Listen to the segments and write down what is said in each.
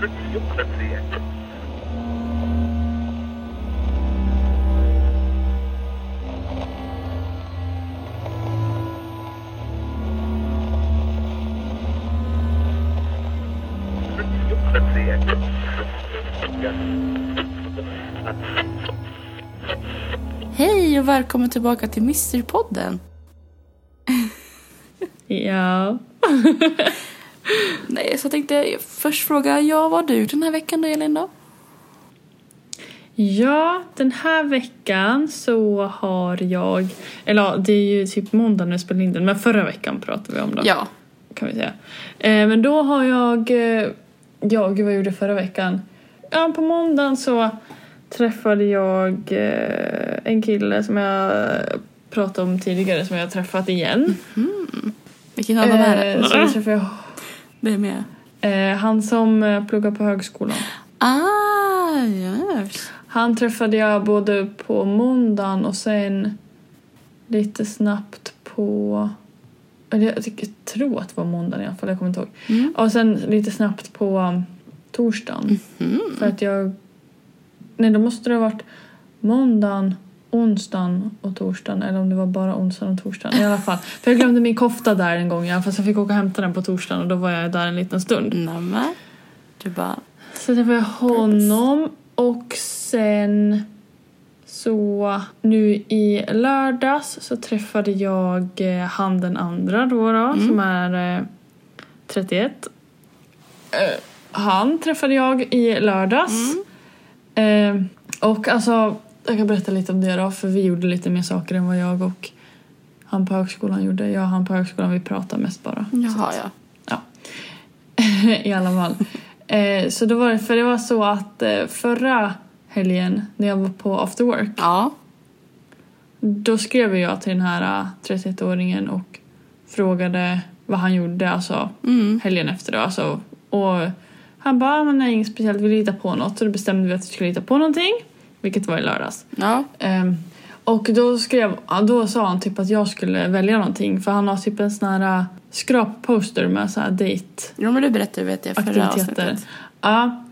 Hej och välkommen tillbaka till Mysterpodden. Ja. Så jag tänkte först fråga, ja, vad har du den här veckan då, Elin? Då? Ja, den här veckan så har jag, eller ja, det är ju typ måndag när jag spelar in den, men förra veckan pratade vi om då. Ja. Kan vi säga. Eh, men då har jag, eh, jag, gud vad jag gjorde förra veckan? Ja, på måndagen så träffade jag eh, en kille som jag pratade om tidigare som jag har träffat igen. Vilken av dem är Eh, så det? då träffade Det är eh, han som eh, pluggar på högskolan. Ah, yes. Han träffade jag både på måndagen och sen lite snabbt på... Jag, tror att det var måndagen i alla fall, jag kommer inte ihåg. Mm. Och sen lite snabbt på um, torsdagen. Mhm. För att jag... Nej, då måste det ha varit måndagen, onsdagen och torsdagen. Eller om det var bara onsdagen och torsdagen. I alla fall. För jag glömde min kofta där en gång. Ja, fast jag fick åka och hämta den på torsdagen och då var jag där en liten stund. Nämen. Du bara, Så träffade jag honom och sen så nu i lördags så träffade jag eh, han den andra då, då som är eh, 31. Eh, han träffade jag i lördags. Eh, och alltså, jag kan berätta lite om det då för vi gjorde lite mer saker än vad jag och han på högskolan gjorde. Jag och han på högskolan vi pratade mest bara. jaha ja. I alla fall. Eh, så då var det, för det var så att eh, förra helgen när jag var på after work Ja. då skrev jag till den här eh, 31-åringen och frågade vad han gjorde alltså Mm. helgen efter då. Alltså, och han bara, ah, men nej inget speciellt, vi litar på något. Så då bestämde vi att vi skulle lita på någonting. Vilket var i lördags. Ja. Ehm, och då, skrev, ja, då sa han typ att jag skulle välja någonting för han har typ en sån här äh, skrapposter med så här date Jo, men du berättade vet jag förra aktiviteter. avsnittet. Ja.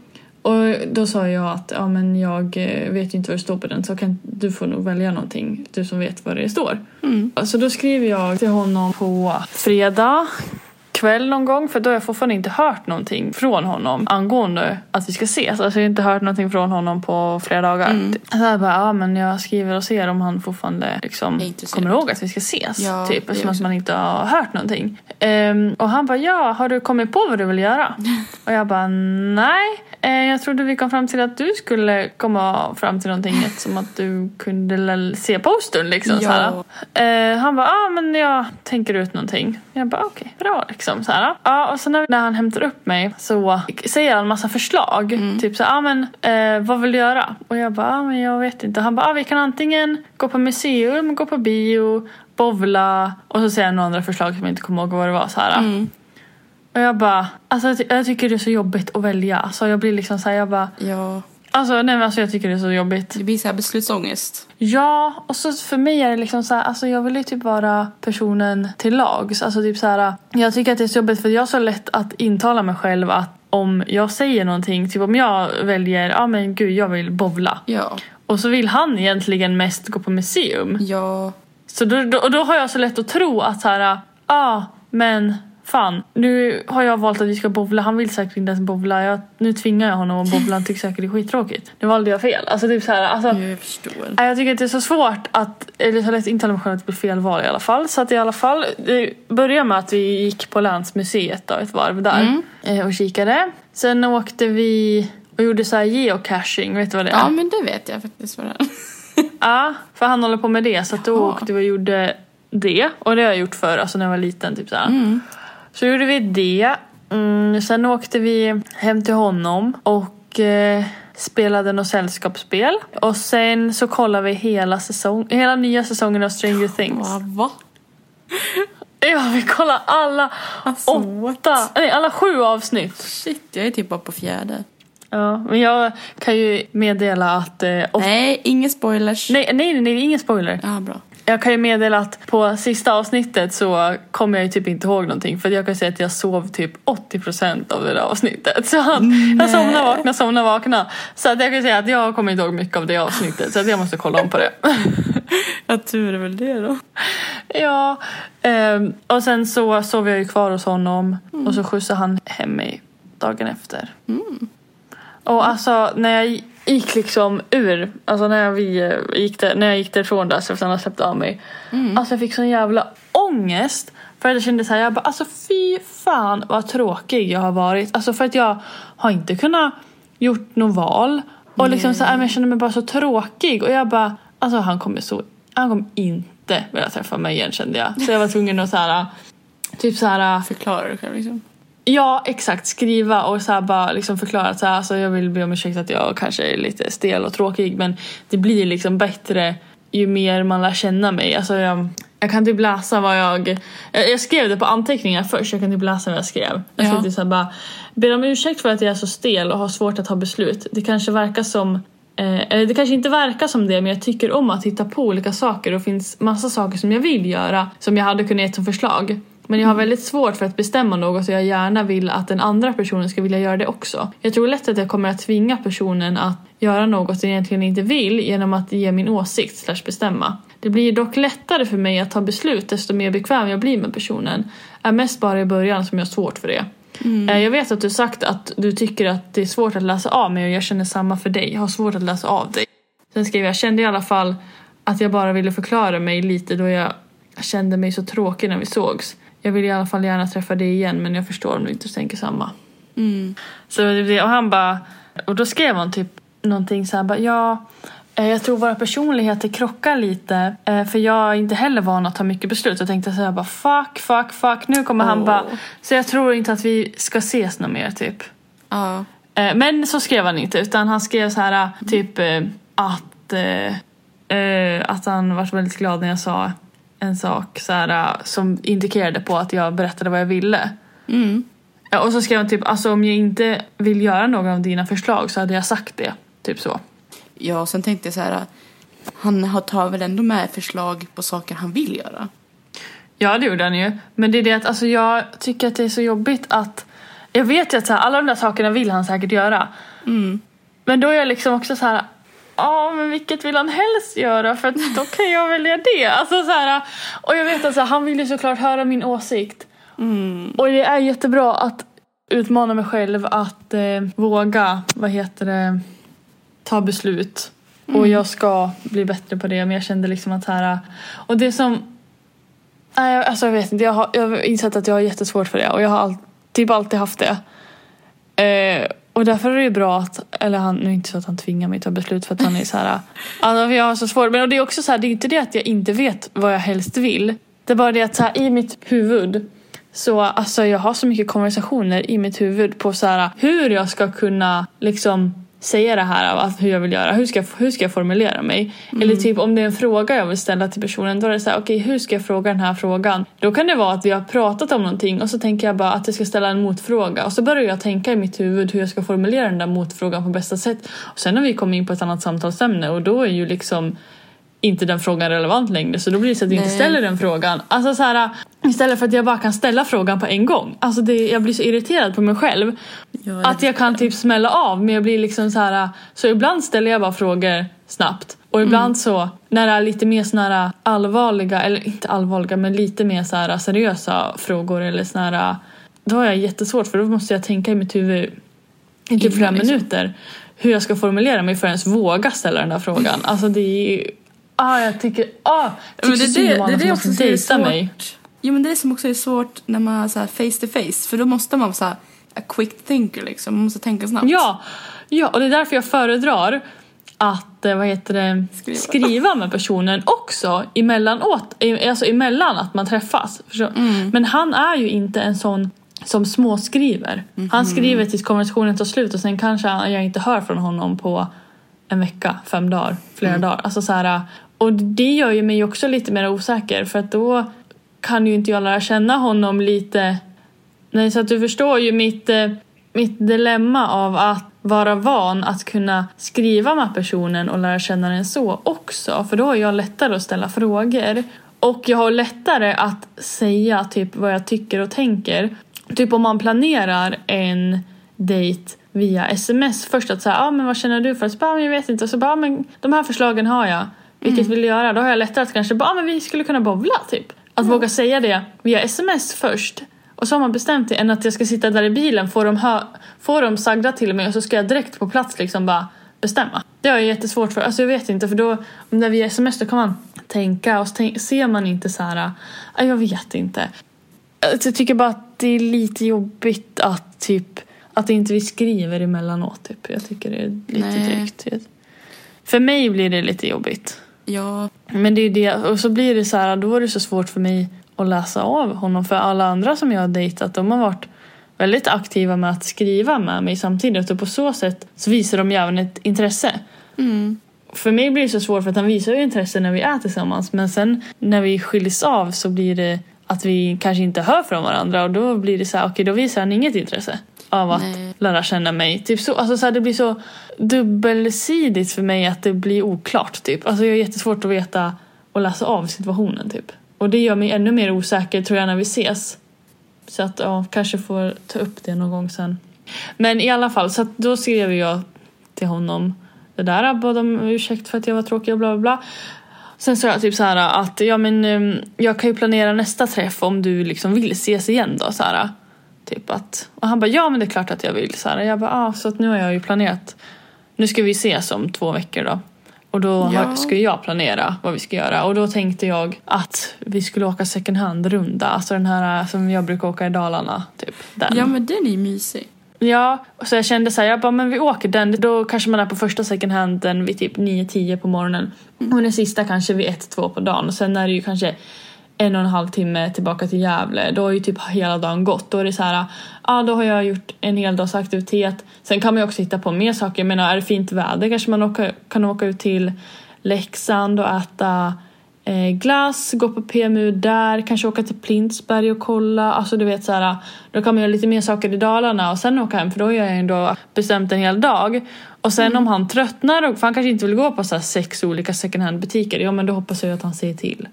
Och då sa jag att ja, men jag eh, vet ju inte vad det står på den så kan, du får nog välja någonting, du som vet vad det står. Mm. Så då skriver jag till honom på fredag kväll någon gång för då har jag fortfarande inte hört någonting från honom angående att vi ska ses. Alltså jag har inte hört någonting från honom på flera dagar. Mm. Så jag bara, ja men jag skriver och ser om han fortfarande liksom kommer ihåg att vi ska ses. Ja, typ, eftersom att man inte har hört någonting. Ehm, och han bara, ja har du kommit på vad du vill göra? och jag bara, nej. Eh, jag trodde vi kom fram till att du skulle komma fram till någonting som att du kunde se postern liksom. Ja. Så här. Eh, han bara, ah, men jag tänker ut någonting. Jag bara, okej, bra liksom. Så här. Ja, och sen när, han hämtar upp mig så säger han en massa förslag. Typ så ja ah, men eh, vad vill du göra? Och jag bara, ah, men jag vet inte. Han bara, ah, vi kan antingen gå på museum, gå på bio, bowla och så säger han några andra förslag som jag inte kommer ihåg vad det var. Så här. Mm. Och jag bara, alltså jag, ty- jag tycker det är så jobbigt att välja. Alltså jag blir liksom så här, jag bara, Ja. Alltså nej men alltså jag tycker det är så jobbigt. Det blir så här beslutsångest. Ja, och så för mig är det liksom så här, alltså jag vill ju typ vara personen till lags. Alltså typ så här, jag tycker att det är så jobbigt för jag har så lätt att intala mig själv att om jag säger någonting, typ om jag väljer, ja men gud jag vill bovla. Ja. Och så vill han egentligen mest gå på museum. Ja. Så då, då, och då har jag så lätt att tro att så här, ja ah, men fan nu har jag valt att vi ska bowla. Han vill säkert inte ens bowla. Jag, nu tvingar jag honom att bowla. Han tycker säkert det är skittråkigt. Nu valde jag fel. Alltså typ så här, alltså, Jag förstår. Nej, Jag tycker att det är så svårt att, eller så lätt intala mig själv att det blir fel val i alla fall. Så att i alla fall, det började med att vi gick på Länsmuseet då, ett varv där Mm. eh, och kikade. Sen åkte vi och gjorde så här geocaching, vet du vad det är? Ja, men det vet jag faktiskt vad det är. Ja, för han håller på med det så att då Jaha. åkte vi och gjorde det. Och det har jag gjort förr, alltså när jag var liten. Typ så, här. Mm. Så gjorde vi det. Mm, sen åkte vi hem till honom och eh, spelade något sällskapsspel. Och sen så kollade vi hela, säsong, hela nya säsongen av Stranger Things. Va? va? Ja, vi kollade alla Alltså, åtta, what? nej alla sju avsnitt. Shit, jag är typ bara på fjärde. Ja, men jag kan ju meddela att... Eh, Nej, inga spoilers. nej, nej, nej, ingen spoiler. Ja, bra. Jag kan ju meddela att på sista avsnittet så kommer jag ju typ inte ihåg någonting för jag kan säga att jag sov typ 80% av det där avsnittet. Så jag somnade vakna, somnade vakna. Så att jag kan säga att jag kommer inte ihåg mycket av det avsnittet så att jag måste kolla om på det. Ja, tur är väl det då. Ja, ehm, och sen så sov jag ju kvar hos honom och så skjutsade han hem mig dagen efter. Och alltså när jag gick liksom ur, alltså när, vi eh, gick, där, när jag gick därifrån där så efter han hade släppt av mig. Alltså jag fick sån jävla ångest. För att jag kände såhär, jag bara alltså fy fan vad tråkig jag har varit. Alltså för att jag har inte kunnat gjort något val. Och liksom så här, jag kände mig bara så tråkig och jag bara, alltså han kommer så, han kommer inte vilja träffa mig igen kände jag. Så jag var tvungen att så här, typ så här Förklara det själv liksom. Ja, exakt. Skriva och så bara liksom förklara att så här, alltså jag vill be om ursäkt att jag kanske är lite stel och tråkig men det blir liksom bättre ju mer man lär känna mig. Alltså jag, jag kan typ läsa vad jag... Jag, skrev det på anteckningar först, jag kan typ läsa vad jag skrev. Jag skrev Ja. typ så här bara Ber om ursäkt för att jag är så stel och har svårt att ta beslut. Det kanske verkar som Eh, eller det kanske inte verkar som det men jag tycker om att hitta på olika saker och det finns massa saker som jag vill göra som jag hade kunnat ge som förslag. Men jag har väldigt svårt för att bestämma något och jag gärna vill att den andra personen ska vilja göra det också. Jag tror lätt att jag kommer att tvinga personen att göra något den egentligen inte vill genom att ge min åsikt slash bestämma. Det blir dock lättare för mig att ta beslut desto mer bekväm jag blir med personen. Är mest bara i början som jag har svårt för det. Eh, Jag vet att du sagt att du tycker att det är svårt att läsa av mig och jag känner samma för dig. Jag har svårt att läsa av dig. Sen skrev jag, jag kände i alla fall att jag bara ville förklara mig lite då jag kände mig så tråkig när vi sågs. Jag vill i alla fall gärna träffa dig igen men jag förstår om du inte tänker samma. Mm. Så och han bara, och då skrev han typ någonting så här bara, ja eh, jag tror våra personligheter krockar lite eh, för jag är inte heller van att ta mycket beslut. Jag tänkte så här bara fuck, fuck, fuck. Nu kommer han Åh. bara, så jag tror inte att vi ska ses något mer typ. Eh, Men så skrev han inte utan han skrev så här typ att, att han var väldigt glad när jag sa en sak så här, eh, som indikerade på att jag berättade vad jag ville. Mm. Ja, och så skrev han typ alltså om jag inte vill göra någon av dina förslag så hade jag sagt det. Typ så. Ja, och sen tänkte jag så här. Han har- tar väl ändå med förslag på saker han vill göra. Ja det gjorde han ju. Men det är det att alltså, jag tycker att det är så jobbigt att jag vet ju att så här, alla de där sakerna vill han säkert göra. Mm. Men då är jag liksom också så här. Ja, men vilket vill han helst göra? För då kan jag välja det. Alltså, så här, och jag vet att så här, han vill ju såklart höra min åsikt. Mm. Och det är jättebra att utmana mig själv att eh, våga, vad heter det, ta beslut. Och jag ska bli bättre på det men jag kände liksom att här, och det som, nej alltså jag vet inte, jag har, jag har insett att jag har jättesvårt för det och jag har all, typ alltid haft det. Eh, och därför är det bra att, eller han, nu är det inte så att han tvingar mig att ta beslut för att han är så här, alltså jag har så svårt, men och det är också så här, det är inte det att jag inte vet vad jag helst vill. Det är bara det att så här, i mitt huvud så alltså jag har så mycket konversationer i mitt huvud på så här, hur jag ska kunna liksom säga det här hur jag vill göra. Hur ska, jag- hur ska jag formulera mig? Eller typ om det är en fråga jag vill ställa till personen. Då är det så här, okej hur ska jag fråga den här frågan? Då kan det vara att vi har pratat om någonting och så tänker jag bara att jag ska ställa en motfråga. Och så börjar jag tänka i mitt huvud hur jag ska formulera den där motfrågan på bästa sätt. Och sen har vi kommit in på ett annat samtalsämne och då är ju liksom inte den frågan relevant längre så då blir det så att jag inte ställer den frågan. Alltså så här, istället för att jag bara kan ställa frågan på en gång. Alltså det, jag blir så irriterad på mig själv. Ja, Att jag kan typ smälla av men jag blir liksom så här. Så ibland ställer jag bara frågor snabbt. Och ibland så när det är lite mer såna här allvarliga, eller inte allvarliga men lite mer så här seriösa frågor eller såna här. Då har jag jättesvårt för då måste jag tänka i mitt huvud i typ flera minuter hur jag ska formulera mig för att ens våga ställa den där frågan. Alltså det är ju... Ah, jag tycker... Ah, Men det, det, det, alla är det också måste dejta mig. Jo, men det är det som också är svårt när man är så face to face. För då måste man vara så här a quick thinker liksom. Man måste tänka snabbt. Ja, ja, och det är därför jag föredrar att eh, vad heter det, Skriva. skriva. med personen också emellanåt, alltså emellan att man träffas. Mm. Men han är ju inte en sån som småskriver. Mhm. Han skriver tills konversationen tar slut och sen kanske jag inte hör från honom på en vecka, fem dagar, flera Mm. dagar. Alltså så här, och det gör ju mig också lite mer osäker för att då kan ju inte jag lära känna honom lite Nej, så att du förstår ju mitt, eh, mitt dilemma av att vara van att kunna skriva med personen och lära känna den så också. För då har jag lättare att ställa frågor. Och jag har lättare att säga typ vad jag tycker och tänker. Typ om man planerar en dejt via sms först att säga ah, men vad känner du för? Så bara, ah, jag vet inte. Och så bara, ah, men de här förslagen har jag. Vilket vill du göra? Då har jag lättare att kanske bara, ah, men vi skulle kunna bowla typ. Att våga säga det via sms först. Och så har man bestämt det än att jag ska sitta där i bilen, få dem, hö- få dem sagda till mig och så ska jag direkt på plats liksom bara bestämma. Det har jag jättesvårt för. Alltså jag vet inte för då, när via sms då kan man tänka och så tänk, ser man inte så här, ah, jag vet inte. Jag tycker bara att det är lite jobbigt att typ att inte vi skriver emellanåt typ. Jag tycker det är lite Nej. drygt. För mig blir det lite jobbigt. Ja, Men det är det, och så blir det så här, då är det så svårt för mig att läsa av honom. För alla andra som jag har dejtat, de har varit väldigt aktiva med att skriva med mig samtidigt. Och på så sätt så visar de ju även ett intresse. mm. För mig blir det så svårt för att han visar ju intresse när vi är tillsammans. Men sen när vi skiljs av så blir det att vi kanske inte hör från varandra. Och då blir det så här, okej då visar han inget intresse av att Nej. lära känna mig. Typ så, alltså så här, det blir så dubbelsidigt för mig att det blir oklart. Typ. Alltså jag har jättesvårt att veta och läsa av situationen. Typ. Och det gör mig ännu mer osäker tror jag när vi ses. Så att ja, kanske får ta upp det någon gång sen. Men i alla fall, så att då skrev jag till honom det där. Bad om ursäkt för att jag var tråkig och bla bla bla. Sen sa jag typ så här att ja men um, jag kan ju planera nästa träff om du liksom vill ses igen då så här. Typ att, och han bara ja men det är klart att jag vill. Så här, jag bara ah, så att nu har jag ju planerat. Nu ska vi ses om två veckor då. Och då Ja. ska jag planera vad vi ska göra. Och då tänkte jag att vi skulle åka second hand-runda. Alltså den här som jag brukar åka i Dalarna. Typ den. ja men den är ju mysig. Ja, så jag kände så här, jag bara, men vi åker den. Då kanske man är på första second handen vid typ 9-10 på morgonen. Och den sista kanske vid 1-2 på dagen. Och sen är det ju kanske en och en halv timme tillbaka till Gävle. Då har ju typ hela dagen gått. Då är det så här, ja då har jag gjort en hel dags aktivitet. Sen kan man ju också hitta på mer saker. Jag menar, är det fint väder kanske man åka, kan åka ut till Leksand och äta eh, glass, gå på PMU där, kanske åka till Plintsberg och kolla. Alltså du vet så här, då kan man göra lite mer saker i Dalarna och sen åka hem för då har jag ju ändå bestämt en hel dag. Och sen om han tröttnar, och, för han kanske inte vill gå på så sex olika second hand butiker, ja men då hoppas jag att han säger till.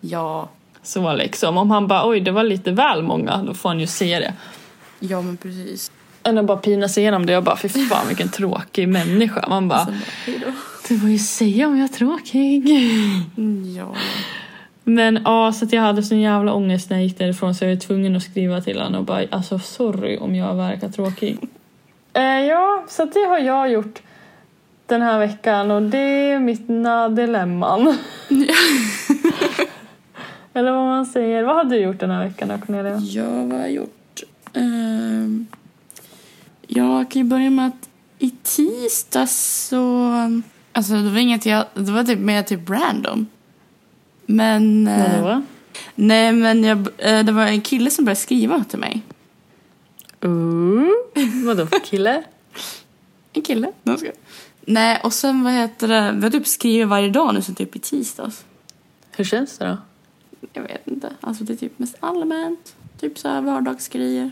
Ja, Så liksom, om han bara oj det var lite väl många, då får han ju se det. ja men precis. Än att bara pina sig igenom det och bara fy fan vilken tråkig människa. Man bara, hejdå. du får ju säga om jag är tråkig. Ja. Men ja, så att jag hade sån jävla ångest när jag gick därifrån så jag var tvungen att skriva till honom och bara alltså sorry om jag verkar tråkig. Eh, ja, så att det har jag gjort den här veckan och det är mitt dilemman. Eller vad man säger. Vad har du gjort den här veckan då Cornelia? Ja, vad har jag gjort? Ehm, jag kan ju börja med att i tisdags så... Alltså det var inget jag... Det var typ mer typ random. Men... eh, Vadå? nej, men jag, eh, det var en kille som började skriva till mig. Ooh, vadå för kille? En kille. Ska. Nej, och sen vad heter det? Vi har typ skrivit varje dag nu sen typ i tisdags. Hur känns det då? Jag vet inte. Alltså det är typ mest allmänt. Typ så här vardagsgrejer.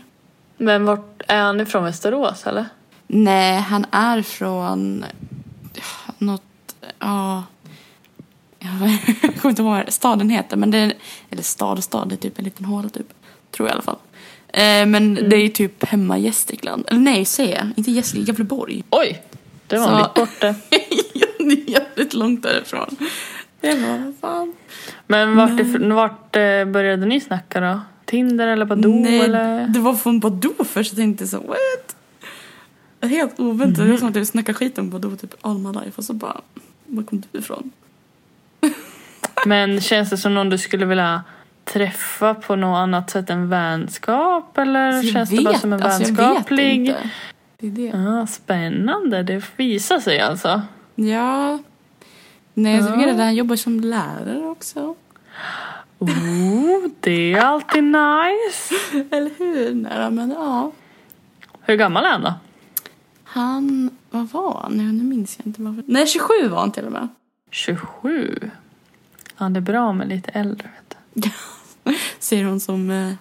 Men vart är han ifrån Västerås eller? Nej, han är från något, ja, jag kommer inte ihåg vad staden heter, men det är, eller stad och stad, det är typ en liten håla typ, tror jag i alla fall. Eh, men det är ju typ hemma i Gästrikland, eller nej säger jag, inte Gästrikland, Gävleborg. Oj! Det var Så- en bit bort det. ja, det är jävligt långt därifrån. Jag bara, vad fan. Men vart, ifrån- vart eh, började ni snacka då? Tinder eller Badoo nej, eller? det var från Badoo först, jag tänkte så, what? Helt oväntat, det var som att jag snackade skit om Badoo typ all my life och så bara, var kom du ifrån? Men känns det som någon du skulle vilja träffa på något annat sätt än vänskap? Eller Jag känns det bara vet- som en alltså, jag vet vänskaplig? inte. Det är det. Ah, spännande, det visar sig alltså. Ja. Nej, jag Ja. att han jobbar som lärare också. Oh, det är alltid nice. Eller hur? Nej, men ja. Hur gammal är han då? Han, vad var han? Nu minns jag inte. Varför. Nej, 27 var han till och med. 27. Ja, det är bra med lite äldre vet du. Ser hon som eh,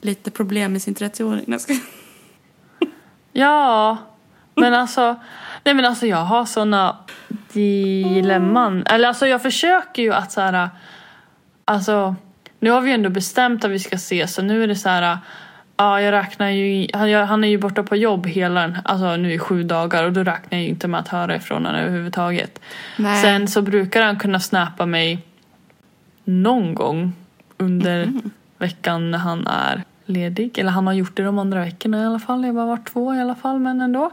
lite problem med sin 30-åring. Nej, jag skojar. Ja, Men alltså, nej men alltså jag har såna dilemman. Eller alltså jag försöker ju att så här, alltså nu har vi ändå bestämt att vi ska ses så nu är det så här, ja jag räknar ju, han, jag, han är ju borta på jobb hela alltså nu i sju dagar och då räknar jag ju inte med att höra ifrån honom överhuvudtaget. Nej. Sen så brukar han kunna snappa mig någon gång under Mhm. veckan när han är ledig. Eller han har gjort det de andra veckorna i alla fall. Det har bara varit två i alla fall men ändå.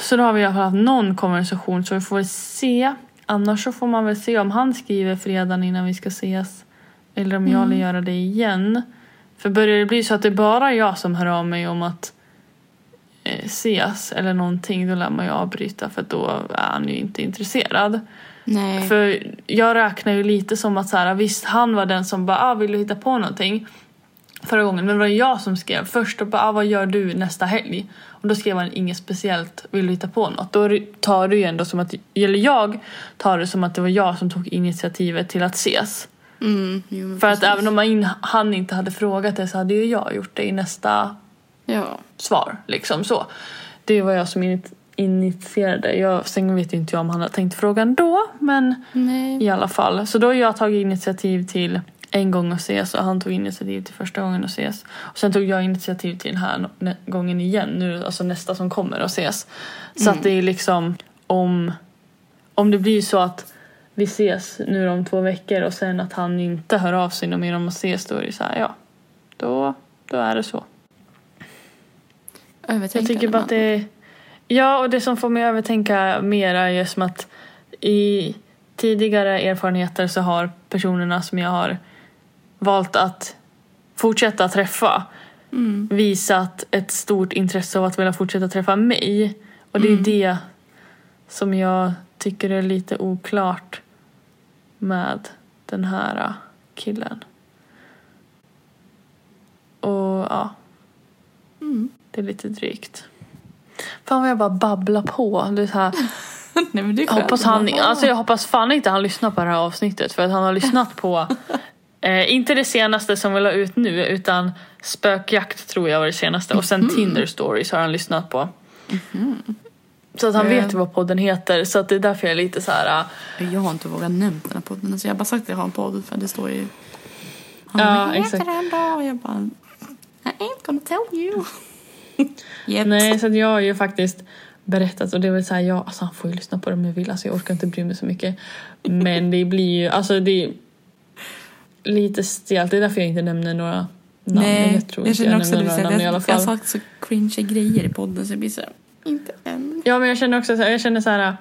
Så då har vi i alla fall haft någon konversation så vi får väl se. Annars så får man väl se om han skriver fredagen innan vi ska ses. Eller om jag vill göra det igen. För börjar det bli så att det är bara jag som hör av mig om att eh, ses eller någonting då lär man ju avbryta för då är han ju inte intresserad. Nej. För jag räknar ju lite som att så här, visst han var den som bara ah, vill du hitta på någonting förra gången men det var jag som skrev först och bara ah, vad gör du nästa helg? Och då skrev han inget speciellt, vill du hitta på något? Då tar du ju ändå som att, eller jag tar det som att det var jag som tog initiativet till att ses. Mm, jo, För att precis. även om man- han inte hade frågat det så hade ju jag gjort det i nästa Ja. svar. Liksom så. Det var jag som init- initierade. Jag, sen vet inte jag om han hade tänkt frågan då, men Nej. i alla fall. Så då har jag tagit initiativ till en gång att ses och han tog initiativ till första gången att ses. Och sen tog jag initiativ till den här gången igen, nu, alltså nästa som kommer att ses. Så att det är liksom om, om det blir så att vi ses nu om två veckor och sen att han inte hör av sig mer om att ses då är det så här, ja. Då, då är det så. Jag Övertänkande tycker bara att det... Ja, och det som får mig att övertänka mer är ju som att i tidigare erfarenheter så har personerna som jag har valt att fortsätta träffa Mm. visat ett stort intresse av att vilja fortsätta träffa mig. Och det är Mm. det som jag tycker är lite oklart med den här killen. Och ja, Mm. det är lite drygt. Fan vad jag bara babblar på. Det är så här, Nej, jag, hoppas han, alltså jag hoppas fan inte han lyssnar på det här avsnittet för att han har lyssnat på eh, inte det senaste som vi la ut nu utan Spökjakt tror jag var det senaste och sen Tinder stories har han lyssnat på. Så att han Eh. vet vad podden heter så att det är därför jag är lite så här. äh, Jag har inte vågat nämna den här podden. Alltså jag har bara sagt att jag har en podd för det står ju... Han Ja, bara, "Vad heter exakt. den då? Och jag bara... I ain't gonna tell you. Yet. Nej så att jag har ju faktiskt berättat och det är väl så här, ja alltså han får ju lyssna på det om jag vill alltså jag orkar inte bry mig så mycket. Men det blir ju, alltså det lite stelt, det är därför jag inte nämner några namn. Nej, jag tror jag känner jag också att i alla jag har sagt så cringe grejer i podden så jag blir så här, inte än. Ja men jag känner också så här, jag känner så här,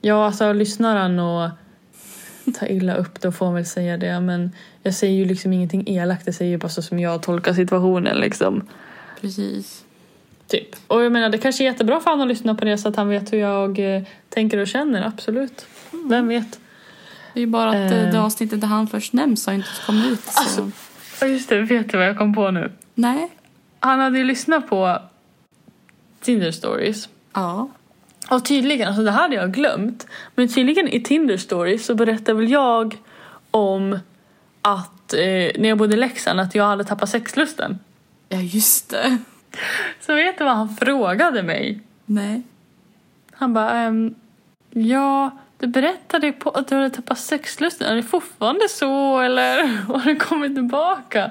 ja alltså lyssnar han och tar illa upp då får han väl säga det men jag säger ju liksom ingenting elakt, jag säger ju bara så som jag tolkar situationen liksom. Precis. Typ. Och jag menar det kanske är jättebra för honom att lyssna på det så att han vet hur jag eh, tänker och känner, absolut. Vem vet? Det är ju bara att Eh. eh. det avsnittet där han först nämns har inte kommit ut. Så. Alltså. Just det, vet du vad jag kom på nu? Nej. Han hade ju lyssnat på Tinder stories. Ja. Och tydligen, alltså det här hade jag glömt. Men tydligen i Tinder stories så berättade väl jag om att eh, när jag bodde i Leksand att jag hade tappat sexlusten. Ja, just det. Så vet du vad han frågade mig? Nej. Han bara, ehm, ja, du berättade på att du hade tappat sexlusten. Är det fortfarande så eller har det kommit tillbaka?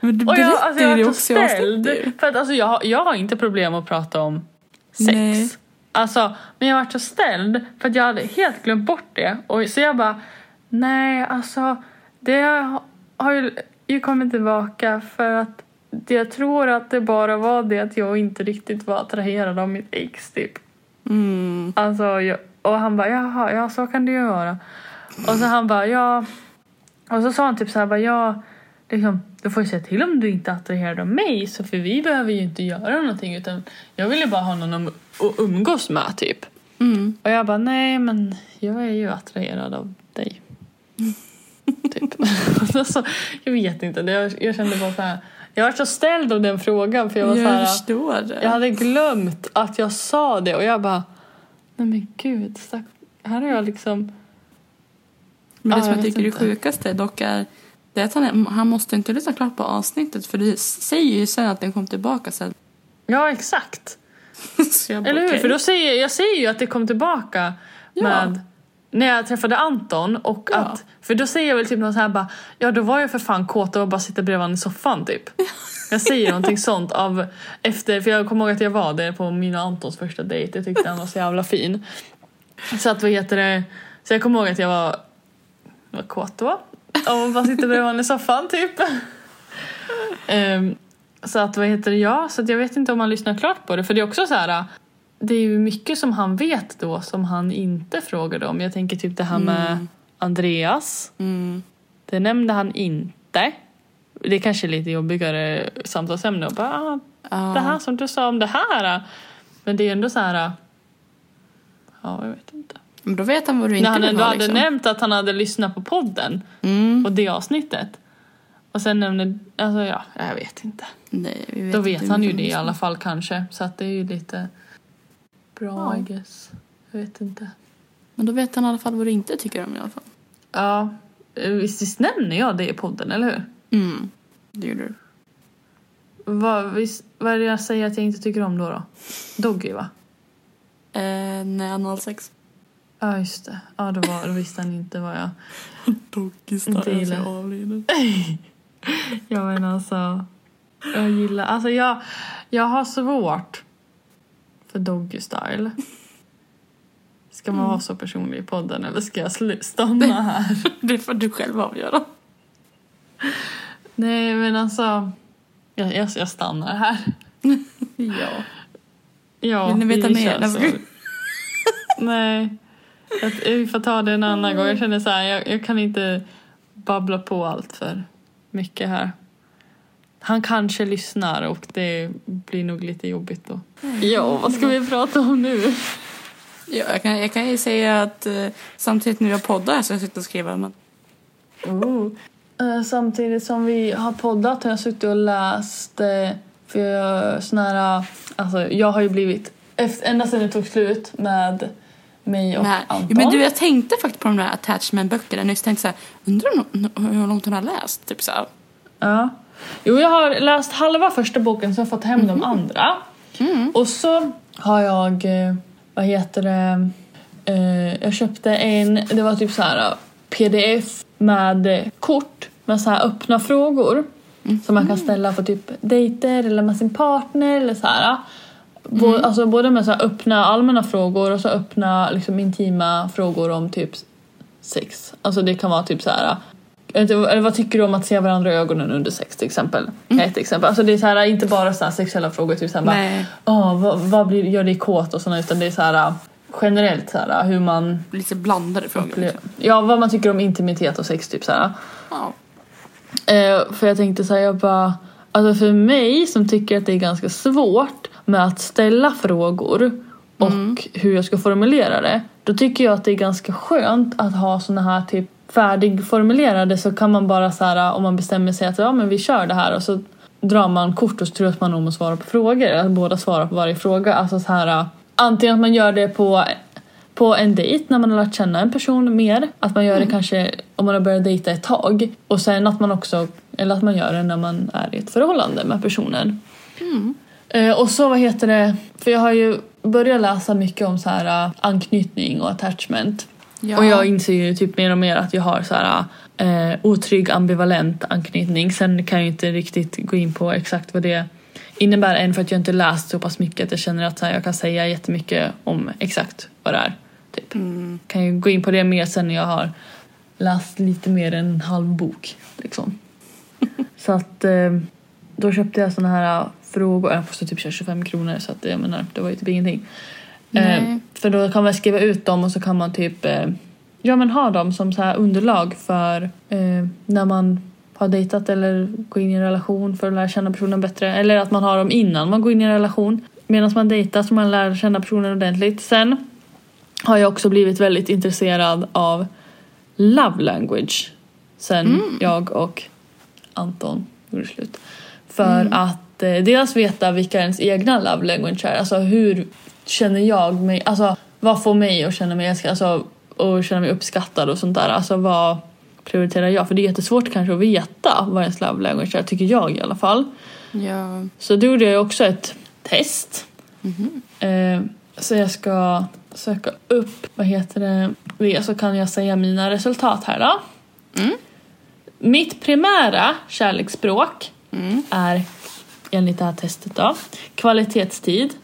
Men du Och jag, berättade alltså, jag var också så i avsnittet. För att alltså, jag, har- jag har inte problem att prata om sex. Nej. Alltså, men jag var så ställd för att jag hade helt glömt bort det. Och, så jag bara, nej alltså det har ju, ju kommit tillbaka för att jag tror att det bara var det att jag inte riktigt var attraherad av mitt ex typ. Mm. Alltså, jag, och han bara, jaha, ja så kan det ju vara. Och så han bara, ja. Och så sa han typ så här, bara, ja, liksom, du får ju säga till om du inte är attraherad av mig. Så för vi behöver ju inte göra någonting utan jag vill ju bara ha någon att umgås med typ. Mm. Och jag bara, nej men jag är ju attraherad av dig. typ. alltså, jag vet inte, jag, jag kände bara så här. Jag var så ställd av den frågan för jag var så Jag här. förstår det. Jag hade glömt att jag sa det och jag bara, nej men gud, stack, här har jag liksom... Men det Ja, som jag jag tycker är inte. sjukaste dock är det är att han, är, han måste inte lyssna klart på avsnittet för det säger ju sen att den kom tillbaka sen. Ja, exakt. Bara, Eller hur? okej. För då säger, jag säger ju att det kom tillbaka Ja. med när jag träffade Anton och Ja. att för då säger jag väl typ något så här bara ja då var jag för fan kåt och bara sitta bredvid honom i soffan typ. Jag säger någonting sånt av efter för jag kommer ihåg att jag var där på min och Antons första dejt. Jag tyckte han var så jävla fin. Så att vad heter det så jag kommer ihåg att jag var, var kåt då och bara sitter bredvid honom i soffan typ. Ehm, så att vad heter det, ja, så att jag vet inte om han lyssnar klart på det. För det är också så här, det är ju mycket som han vet då som han inte frågade om. Jag tänker typ det här med Andreas. Mm. Det nämnde han inte. Det är kanske lite jobbigare samtalsämne och bara, ah, Ja. det här som du sa om det här. Men det är ändå så här, ja jag vet inte. Men då vet han vad du inte När han ändå ha hade liksom. nämnt att han hade lyssnat på podden Mm. och det avsnittet. Och sen nämnde, alltså ja, jag vet inte. Nej, vi vet Då inte vet hur han ju det i alla fall kanske. Så att det är ju lite bra Ja. I guess. Jag vet inte. Men då vet han i alla fall vad du inte tycker om i alla fall. Ja, eh, visst, visst nämner jag det i podden, eller hur? Mm. Det gjorde du. Vad, visst, vad är det jag säger att jag inte tycker om då? då? Doggy va? Eh, nej, 06. Ja just det. Ja då, var, då visste han inte vad jag... Doggy gillar. avliden. Ja men alltså. Jag gillar... Alltså jag, jag har svårt för doggy style. Ska man vara så personlig i podden eller ska jag stanna här? Det får du själv avgöra. Nej men alltså. Jag, jag, jag stannar här. Ja. Ja, Vill ni veta vi mer? så. Nej. Jag, vi får ta det en annan gång. Jag känner så här, jag, jag kan inte babbla på allt för mycket här. Han kanske lyssnar och det blir nog lite jobbigt då. Ja, vad ska vi prata om nu? Ja, jag, kan, jag kan ju säga att eh, samtidigt när jag poddar så har jag suttit och skrivit men Oh. Eh, Samtidigt som vi har poddat har jag suttit och läst eh, för jag, såna här, alltså, jag har ju blivit, ända sedan det tog slut med mig och Nej. Anton. Men du, jag tänkte faktiskt på de där attachment-böckerna nyss. Tänkte så här, undrar hur långt hon har läst? Typ så här. Ja. Jo, jag har läst halva första boken så jag har fått hem de andra. Mm. Och så har jag, eh, vad heter det, jag köpte en, det var typ så här pdf med kort med så här öppna frågor. Som man kan ställa på typ dejter eller med sin partner eller så här. Bå, Alltså både med så öppna allmänna frågor och så öppna liksom intima frågor om typ sex. Alltså det kan vara typ så här. Eller vad tycker du om att se varandra i ögonen under sex till exempel? Ett exempel. Alltså det är så här, inte bara så sexuella frågor, typ så här, bara, Åh, vad, vad blir, gör dig kåt och sådana utan det är så här generellt så här hur man lite blandade frågor. Liksom. ja vad man tycker om intimitet och sex typ så här. Ja. Eh, för jag tänkte så här, jag bara alltså för mig som tycker att det är ganska svårt med att ställa frågor och hur jag ska formulera det. Då tycker jag att det är ganska skönt att ha såna här typ färdigformulerade så kan man bara så här om man bestämmer sig att ja men vi kör det här och så drar man kort och så turas man om att svara på frågor. Att båda svarar på varje fråga. Alltså så här antingen att man gör det på på en dejt när man har lärt känna en person mer. Att man gör det kanske om man har börjat dejta ett tag. Och sen att man också, eller att man gör det när man är i ett förhållande med personen. Eh, och så vad heter det, för jag har ju börjat läsa mycket om så här eh, anknytning och attachment. Ja. Och jag inser ju typ mer och mer att jag har så här eh, otrygg ambivalent anknytning. Sen kan jag ju inte riktigt gå in på exakt vad det innebär än för att jag inte läst så pass mycket att jag känner att här, jag kan säga jättemycket om exakt vad det är. Typ. Mm. Kan ju gå in på det mer sen när jag har läst lite mer än en halv bok. Liksom. så att eh, då köpte jag såna här frågor, jag kostade typ 25 kronor så att jag menar, det var ju typ ingenting. Eh, Nej. för då kan man skriva ut dem och så kan man typ eh, ja, men ha dem som så här underlag för eh, när man har dejtat eller går in i en relation för att lära känna personen bättre. Eller att man har dem innan man går in i en relation. Medan man dejtar så man lär känna personen ordentligt. Sen har jag också blivit väldigt intresserad av love language. Sen jag och Anton gjorde slut. För att eh, dels veta vilka ens egna love language är. Alltså hur känner jag mig, alltså vad får mig att känna mig älskad, alltså och känna mig uppskattad och sånt där. Alltså vad prioriterar jag? För det är jättesvårt kanske att veta vad ens love language är, tycker jag i alla fall. Ja. Så då gjorde jag också ett test. Eh, så jag ska söka upp, vad heter det, det så kan jag säga mina resultat här då. Mm. Mitt primära kärleksspråk Mm. är, enligt det här testet då, kvalitetstid.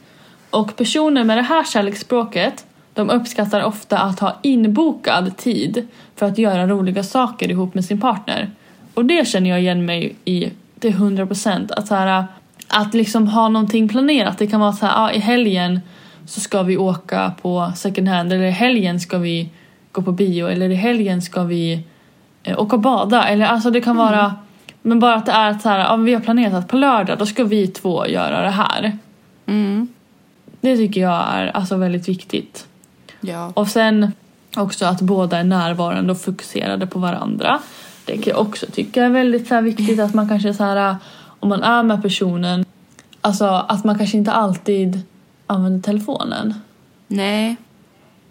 Och personer med det här kärleksspråket de uppskattar ofta att ha inbokad tid för att göra roliga saker ihop med sin partner. Och det känner jag igen mig i till 100%. Att, så här, att liksom ha någonting planerat. Det kan vara så här, ah, i helgen så ska vi åka på second hand eller i helgen ska vi gå på bio eller i helgen ska vi eh, åka och bada. Eller alltså det kan vara men bara att det är att så här, ja, vi har planerat att på lördag då ska vi två göra det här. Mm. Det tycker jag är alltså väldigt viktigt. Ja. Och sen också att båda är närvarande och fokuserade på varandra. Det kan jag också tycka är väldigt så viktigt att man kanske så här om man är med personen alltså att man kanske inte alltid använder telefonen. Nej.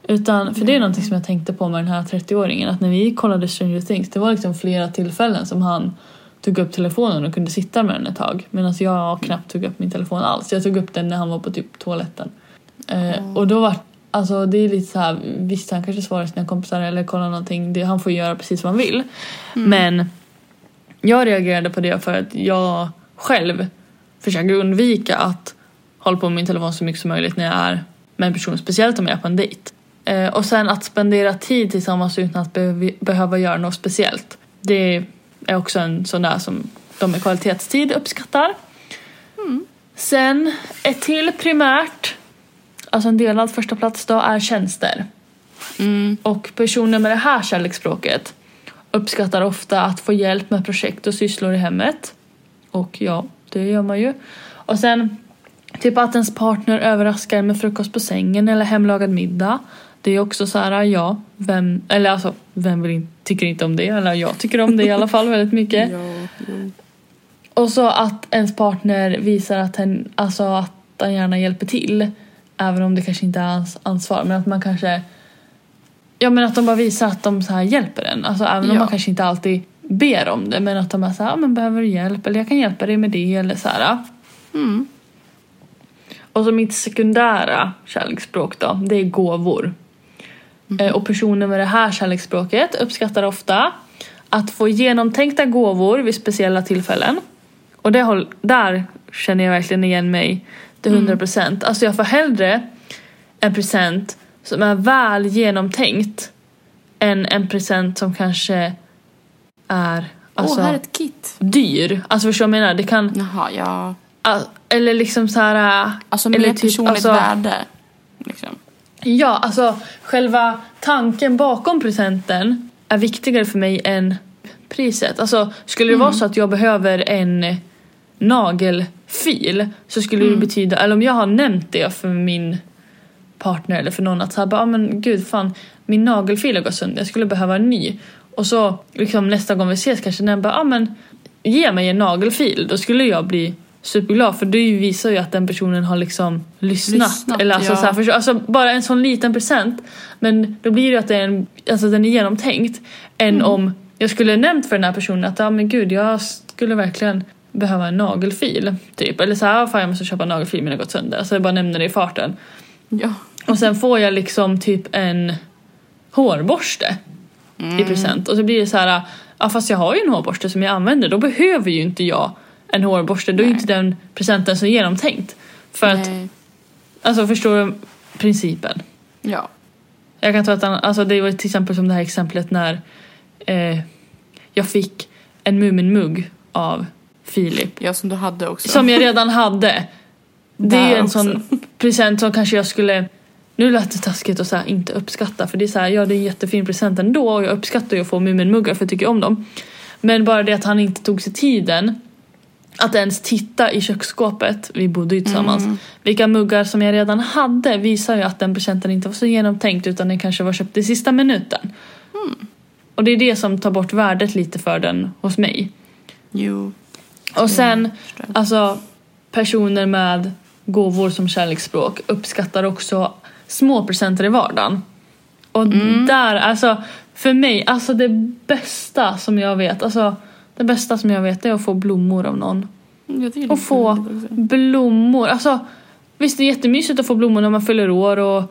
Utan, för det är någonting som jag tänkte på med den här 30-åringen att när vi kollade Stranger Things det var liksom flera tillfällen som han tog upp telefonen och kunde sitta med den ett tag medan jag knappt tog upp min telefon alls. Jag tog upp den när han var på typ toaletten. Eh, och då var Alltså det är lite så här, visst han kanske svarar sina kompisar eller kollar någonting, det, han får göra precis vad han vill. Men jag reagerade på det för att jag själv försöker undvika att hålla på med min telefon så mycket som möjligt när jag är med en person, speciellt om jag är på en dejt. Eh, och sen att spendera tid tillsammans utan att be- behöva göra något speciellt. Det är också en sån där som de med kvalitetstid uppskattar. Sen ett till primärt, alltså en delad första plats då, är tjänster. Mm. Och personer med det här kärleksspråket uppskattar ofta att få hjälp med projekt och sysslor i hemmet. Och ja, det gör man ju. Och sen typ att ens partner överraskar med frukost på sängen eller hemlagad middag. Det är också så här, ja, vem, eller alltså, vem vill in, tycker inte om det? Eller jag tycker om det i alla fall väldigt mycket. Ja. Och så att ens partner visar att hen, alltså att han gärna hjälper till. Även om det kanske inte är hans ansvar. Men att man kanske... Ja men att de bara visar att de så här hjälper en. Alltså även om Ja. man kanske inte alltid ber om det. Men att de är så här, ja men behöver du hjälp? Eller jag kan hjälpa dig med det. Eller så här. Mm. Och så mitt sekundära kärleksspråk då, det är gåvor. Eh, Och personer med det här kärleksspråket uppskattar ofta att få genomtänkta gåvor vid speciella tillfällen. Och det där känner jag verkligen igen mig till 100 procent. Alltså jag får hellre en present som är väl genomtänkt än en present som kanske är alltså, här är ett kit. dyr. Alltså förstår du vad jag menar? Det kan, Jaha, ja. eller liksom så här... Alltså mer typ, personligt alltså- värde. Liksom. Ja, alltså själva tanken bakom presenten är viktigare för mig än priset. Alltså skulle det vara så att jag behöver en nagelfil så skulle det betyda, eller om jag har nämnt det för min partner eller för någon att säga ah, men gud fan min nagelfil har gått sönder, jag skulle behöva en ny. Och så liksom nästa gång vi ses kanske den bara ah, men ge mig en nagelfil, då skulle jag bli superglad för det visar ju att den personen har liksom lyssnat. Lyssnat, eller alltså, ja. så här, förstå- alltså bara en sån liten present men då blir det ju att det är en, alltså, den är genomtänkt än Mm. om jag skulle nämnt för den här personen att ja ah, men gud jag skulle verkligen behöva en nagelfil. Typ. Eller så här, ah, fan jag måste köpa en nagelfil, min har gått sönder. Alltså jag bara nämner det i farten. Ja. Och sen får jag liksom typ en hårborste i present. Och så blir det så här, ja fast jag har ju en hårborste som jag använder, då behöver ju inte jag en hårborste. Då är ju inte den presenten så genomtänkt. För att, Nej. alltså förstår du principen? Ja. Jag kan ta ett annat, alltså det var till exempel som det här exemplet när eh, jag fick en Mumin-mugg av Filip. Ja, som du hade också. Som jag redan hade. Det är Där en också. sån present som kanske jag skulle nu lät det taskigt att så här, inte uppskatta för det är så här, ja det är en jättefin present ändå och jag uppskattar ju att få Muminmuggar för jag tycker om dem. Men bara det att han inte tog sig tiden att ens titta i köksskåpet, vi bodde ju tillsammans, Mm. vilka muggar som jag redan hade visar ju att den presenten inte var så genomtänkt utan den kanske var köpt i sista minuten. Mm. Och det är det som tar bort värdet lite för den hos mig. Jo. Och sen, förstår. alltså personer med gåvor som kärleksspråk uppskattar också små presenter i vardagen. Och Mm. där, alltså för mig, alltså det bästa som jag vet, alltså det bästa som jag vet är att få blommor av någon. Är Och få blommor, alltså Visst det är jättemysigt att få blommor när man fyller år och eh,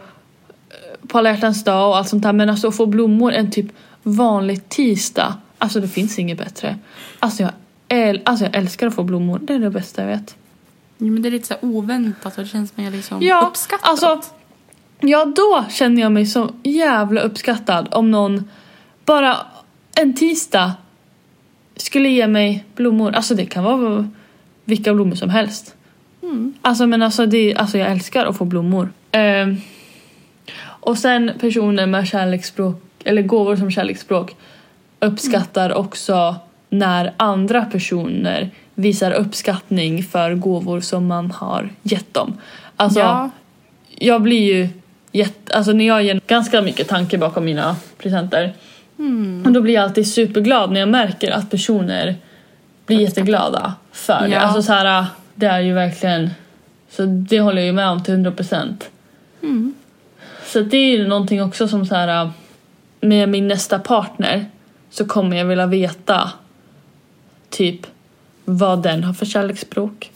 på alla hjärtans dag och allt sånt där men alltså att få blommor en typ vanlig tisdag. Alltså det finns inget bättre. Alltså jag, äl- alltså jag älskar att få blommor. Det är det bästa jag vet. Ja, men det är lite så oväntat och det känns mer liksom Ja, uppskattat. alltså Ja, då känner jag mig så jävla uppskattad om någon bara en tisdag skulle ge mig blommor. Alltså det kan vara vilka blommor som helst. Mm. Alltså men alltså, det, alltså jag älskar att få blommor. Ehm, och sen personer med kärleksspråk, eller gåvor som kärleksspråk uppskattar också när andra personer visar uppskattning för gåvor som man har gett dem. Alltså ja. jag blir ju jätte, alltså när jag ger ganska mycket tanke bakom mina presenter Mm. och då blir jag alltid superglad när jag märker att personer blir jätteglada för det. Ja. Alltså så här, det är ju verkligen, så det håller jag ju med om till 100 procent. Mm. Så det är ju någonting också som så här med min nästa partner så kommer jag vilja veta typ vad den har för kärleksspråk.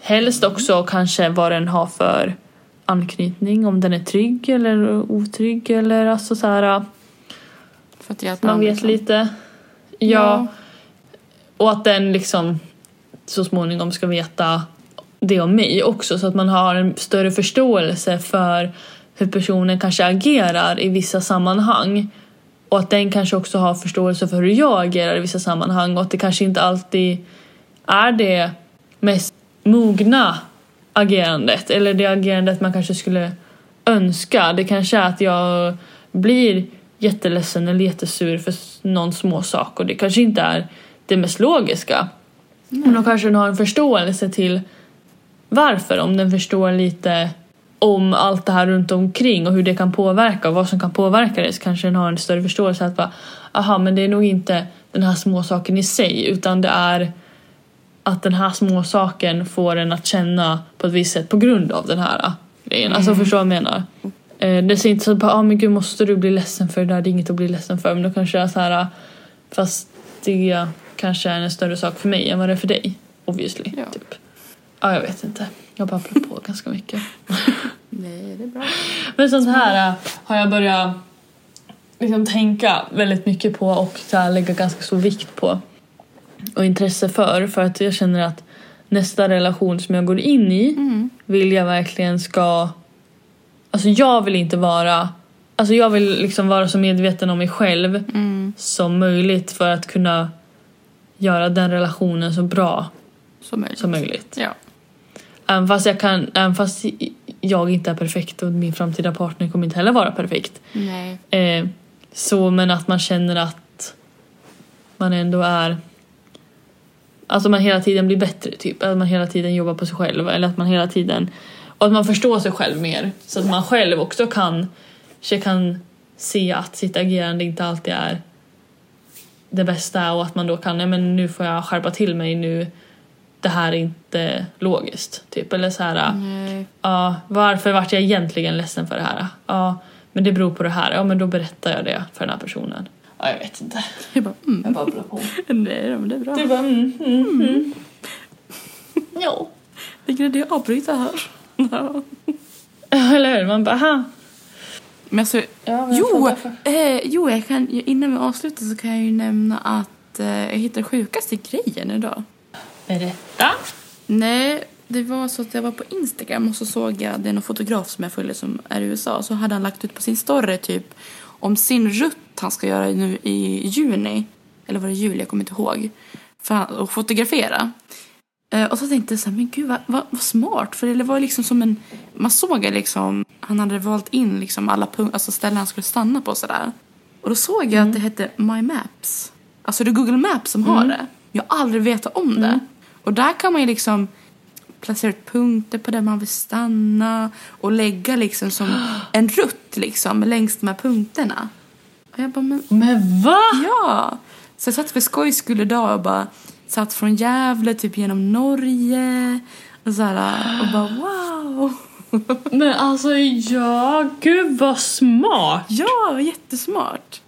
Helst också kanske vad den har för anknytning, om den är trygg eller otrygg eller alltså så här För att hjälpa man vet liksom. lite. Ja. Och att den liksom så småningom ska veta det om mig också så att man har en större förståelse för hur personen kanske agerar i vissa sammanhang. Och att den kanske också har förståelse för hur jag agerar i vissa sammanhang och att det kanske inte alltid är det mest mogna agerandet eller det agerandet man kanske skulle önska. Det kanske är att jag blir jätteledsen eller jättesur för någon små sak och det kanske inte är det mest logiska. Men då kanske den har en förståelse till varför, om den förstår lite om allt det här runt omkring och hur det kan påverka och vad som kan påverka det så kanske den har en större förståelse att bara aha men det är nog inte den här små saken i sig utan det är att den här små saken får en att känna på ett visst sätt på grund av den här grejen. Alltså förstår vad jag menar? Eh, Det ser inte så att ah, men gud måste du bli ledsen för det där, det är inget att bli ledsen för. Men då kanske jag är så här, fast det kanske är en större sak för mig än vad det är för dig. Obviously. Ja. Typ. Ja, jag vet inte. Jag babblar på ganska mycket. Nej, det är bra. Men sånt här äh, har jag börjat liksom tänka väldigt mycket på och så här, lägga ganska stor vikt på och intresse för. För att jag känner att nästa relation som jag går in i Mm. vill jag verkligen ska... Alltså jag vill inte vara... Alltså jag vill liksom vara så medveten om mig själv Mm. som möjligt för att kunna göra den relationen så bra Så möjligt. som möjligt. Ja. Även fast jag, kan, även fast jag inte är perfekt och min framtida partner kommer inte heller vara perfekt. Eh, så men att man känner att man ändå är Alltså man hela tiden blir bättre typ. Att man hela tiden jobbar på sig själv eller att man hela tiden och att man förstår sig själv mer så att man själv också kan kan se att sitt agerande inte alltid är det bästa och att man då kan, nej men nu får jag skärpa till mig nu det här är inte logiskt typ eller så här Nej. Ja, varför vart jag egentligen ledsen för det här? Ja, men det beror på det här. Ja, men då berättar jag det för den här personen. Ja, jag vet inte. Jag bara, mm. Jag babblar på. Nej, men det är bra. Du bara mm, mm, mm. Ja. Vilken idé att avbryta här. Ja. Eller hur? Man bara, aha. Men alltså, Ja, men jo, eh, jo jag kan, innan vi avslutar så kan jag ju nämna att eh, jag hittade sjukaste grejen idag. Berätta. Nej, det var så att jag var på Instagram och så såg jag, det är någon fotograf som jag följer som är i USA, så hade han lagt ut på sin story typ om sin rutt han ska göra nu i juni, eller var det juli, jag kommer inte ihåg, för och fotografera. Eh, och så tänkte jag så här, men gud vad, vad, vad smart, för det var liksom som en, man såg liksom, han hade valt in liksom alla punk- alltså ställen han skulle stanna på sådär. Och då såg jag att det hette My Maps. Alltså det är Google Maps som har det. Jag har aldrig vetat om det. Och där kan man ju liksom placera ut punkter på där man vill stanna och lägga liksom som en rutt liksom längs de här punkterna. Och jag bara, men Men va? ja! Så jag satt för skojs skull idag och bara satt från Gävle typ genom Norge och så här, och bara wow! Men alltså ja, gud vad smart. Ja, jättesmart.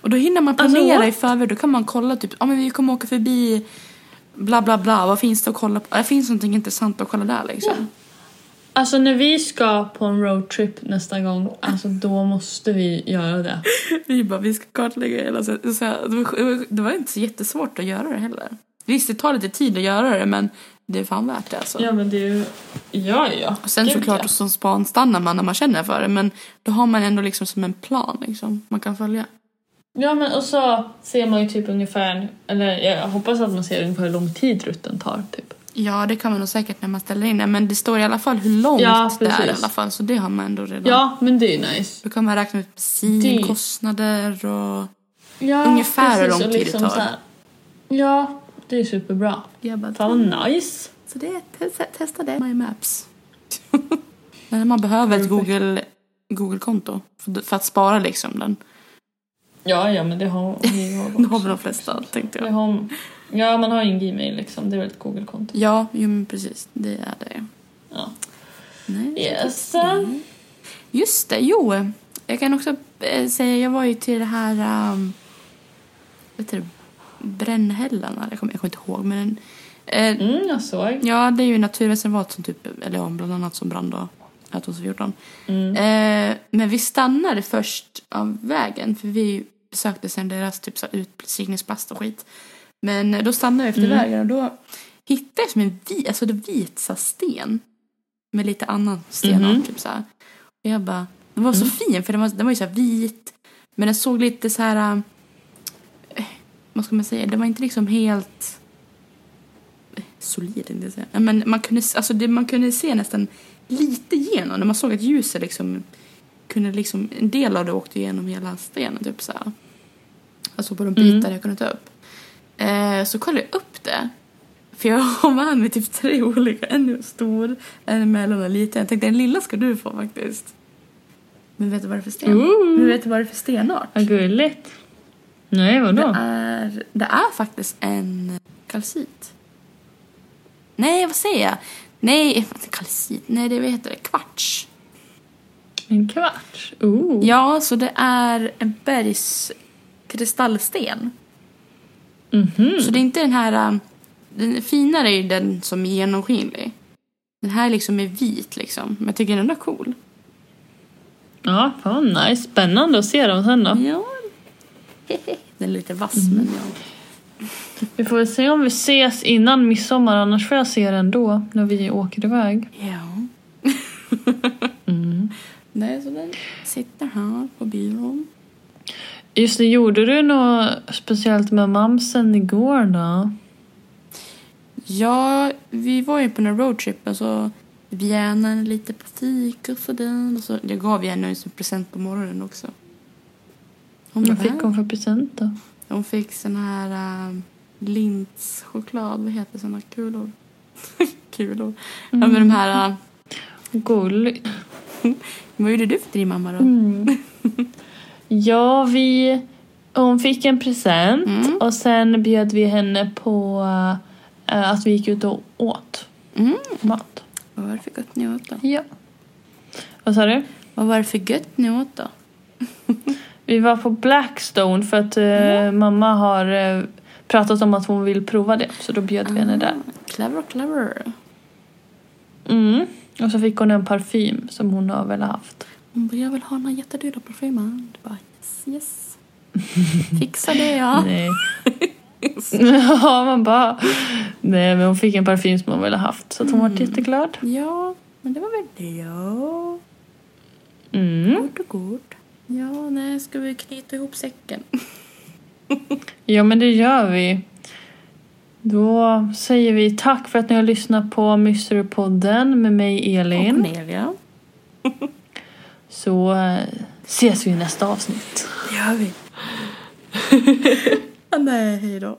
Och då hinner man Alltså, planera what? i förväg. Då kan man kolla typ, ja men vi kommer åka förbi bla bla bla. Vad finns det att kolla på? Det finns någonting intressant att kolla där liksom. Alltså när vi ska på en roadtrip nästa gång, alltså då måste vi göra det. Vi bara, vi ska kartlägga hela... Så, så, det, var, inte så jättesvårt att göra det heller. Visst, det tar lite tid att göra det, men det är fan värt det alltså. Ja men det är ju... Ja ja. Och sen Gud, såklart ja. som span stannar man när man känner för det, men då har man ändå liksom som en plan liksom, man kan följa. Ja men och så ser man ju typ ungefär, eller jag hoppas att man ser ungefär hur lång tid rutten tar typ. Ja, det kan man nog säkert när man ställer in det, men det står i alla fall hur långt Ja, det är i alla fall, så det har man ändå redan. Ja men det är nice. Då kan man räkna ut bensinkostnader och... Ja, Ungefär hur precis, lång och tid det liksom tar. så här- Ja, det är superbra. Bara, Fan vad nice. Så det, testa, testa det. My Maps. Men när man behöver ett. Google, Google-konto för att spara liksom den. Ja ja men det har vi Det har väl de flesta tänkte jag. har, ja man har ju en Gmail liksom, det är väl ett Google-konto. Ja, jo men precis. Det är det. Ja. Nej, Yes. det- Just det, jo. Jag kan också eh, säga, jag var ju till det här... Um, vet du, Brännhällan. eller Jag kommer, jag kommer inte ihåg men... Eh, Mm, jag såg. Ja, det är ju naturreservat som typ, eller ja, bland annat som brann då 2014. Mm. Eh, men vi stannade först av vägen för vi besökte sen deras typ så här utstigningsplats och skit. Men eh, då stannade vi efter Mm. vägen och då hittade jag som en vit, alltså det vit så sten. Med lite annan stenart Mhm. typ så här. Och jag bara, den var så Mm. fin för den var, den var ju så vit. Men den såg lite så här, eh, vad ska man säga, det var inte liksom helt solid jag säga. Men man kunde, alltså det, man kunde se nästan lite igenom när man såg att ljuset liksom kunde liksom, en del av det åkte igenom hela stenen typ så här. Alltså på de bitar Mm. jag kunde ta upp. Eh, så kollade jag upp det. För jag har med mig typ tre olika, en stor, en mellan och liten. Jag tänkte den lilla ska du få faktiskt. Men vet du vad det är för sten? Ooh. Men vet du vad det är för stenart? Vad gulligt. Nej, Det vadå? är, det är faktiskt en kalcit. Nej, vad säger jag? Nej, kalcit. Nej, det heter det? Kvarts. En kvarts? Ooh. Ja, så det är en bergskristallsten. Mhm. Så det är inte den här... um, Den finare är ju den som är genomskinlig. Den här liksom är vit liksom. Men jag tycker den är cool. Ja, fan nice. Spännande att se dem sen då. Ja. Den är lite vass Mm. men ja. Vi får väl se om vi ses innan midsommar, annars får jag se den då när vi åker iväg. Ja. Mm. Nej, så den sitter här på byrån. Just det, gjorde du något speciellt med mamsen igår då? Ja, vi var ju på en roadtrip och så bjänade lite på fika och sådär. Och så, jag gav ju henne en present på morgonen också. Hon Vad fick "Äh?" hon för present då? Hon fick sån här um, lintschoklad, vad heter såna kulor? kulor. Ja men de här, uh, Gulligt. vad gjorde du för din mamma då? Mm. Ja, vi... Hon fick en present Mm. och sen bjöd vi henne på eh, att vi gick ut och åt Mm. mat. Vad var det för gött ni åt då? Ja. Vad sa du? Vad var det för gött ni åt då? Vi var på Blackstone för att eh, mamma har eh, pratat om att hon vill prova det. Så då bjöd vi henne där. Ah, Clever, clever. Mm. Och så fick hon en parfym som hon har velat haft. Hon bara, jag vill ha den här jättedyra parfymen. Du bara, yes, yes. Fixa det ja. Nej. ja, man bara... Nej, men hon fick en parfym som hon ville haft. Så att hon var jätteglad. Ja, men det var väl det ja. Mm. Gott och gott. Ja, nej, ska vi knyta ihop säcken? Ja, men det gör vi. Då säger vi tack för att ni har lyssnat på Mysterypodden med mig Och Elin. Cornelia. Så eh, ses vi i nästa avsnitt. Det gör vi. nej, hej då.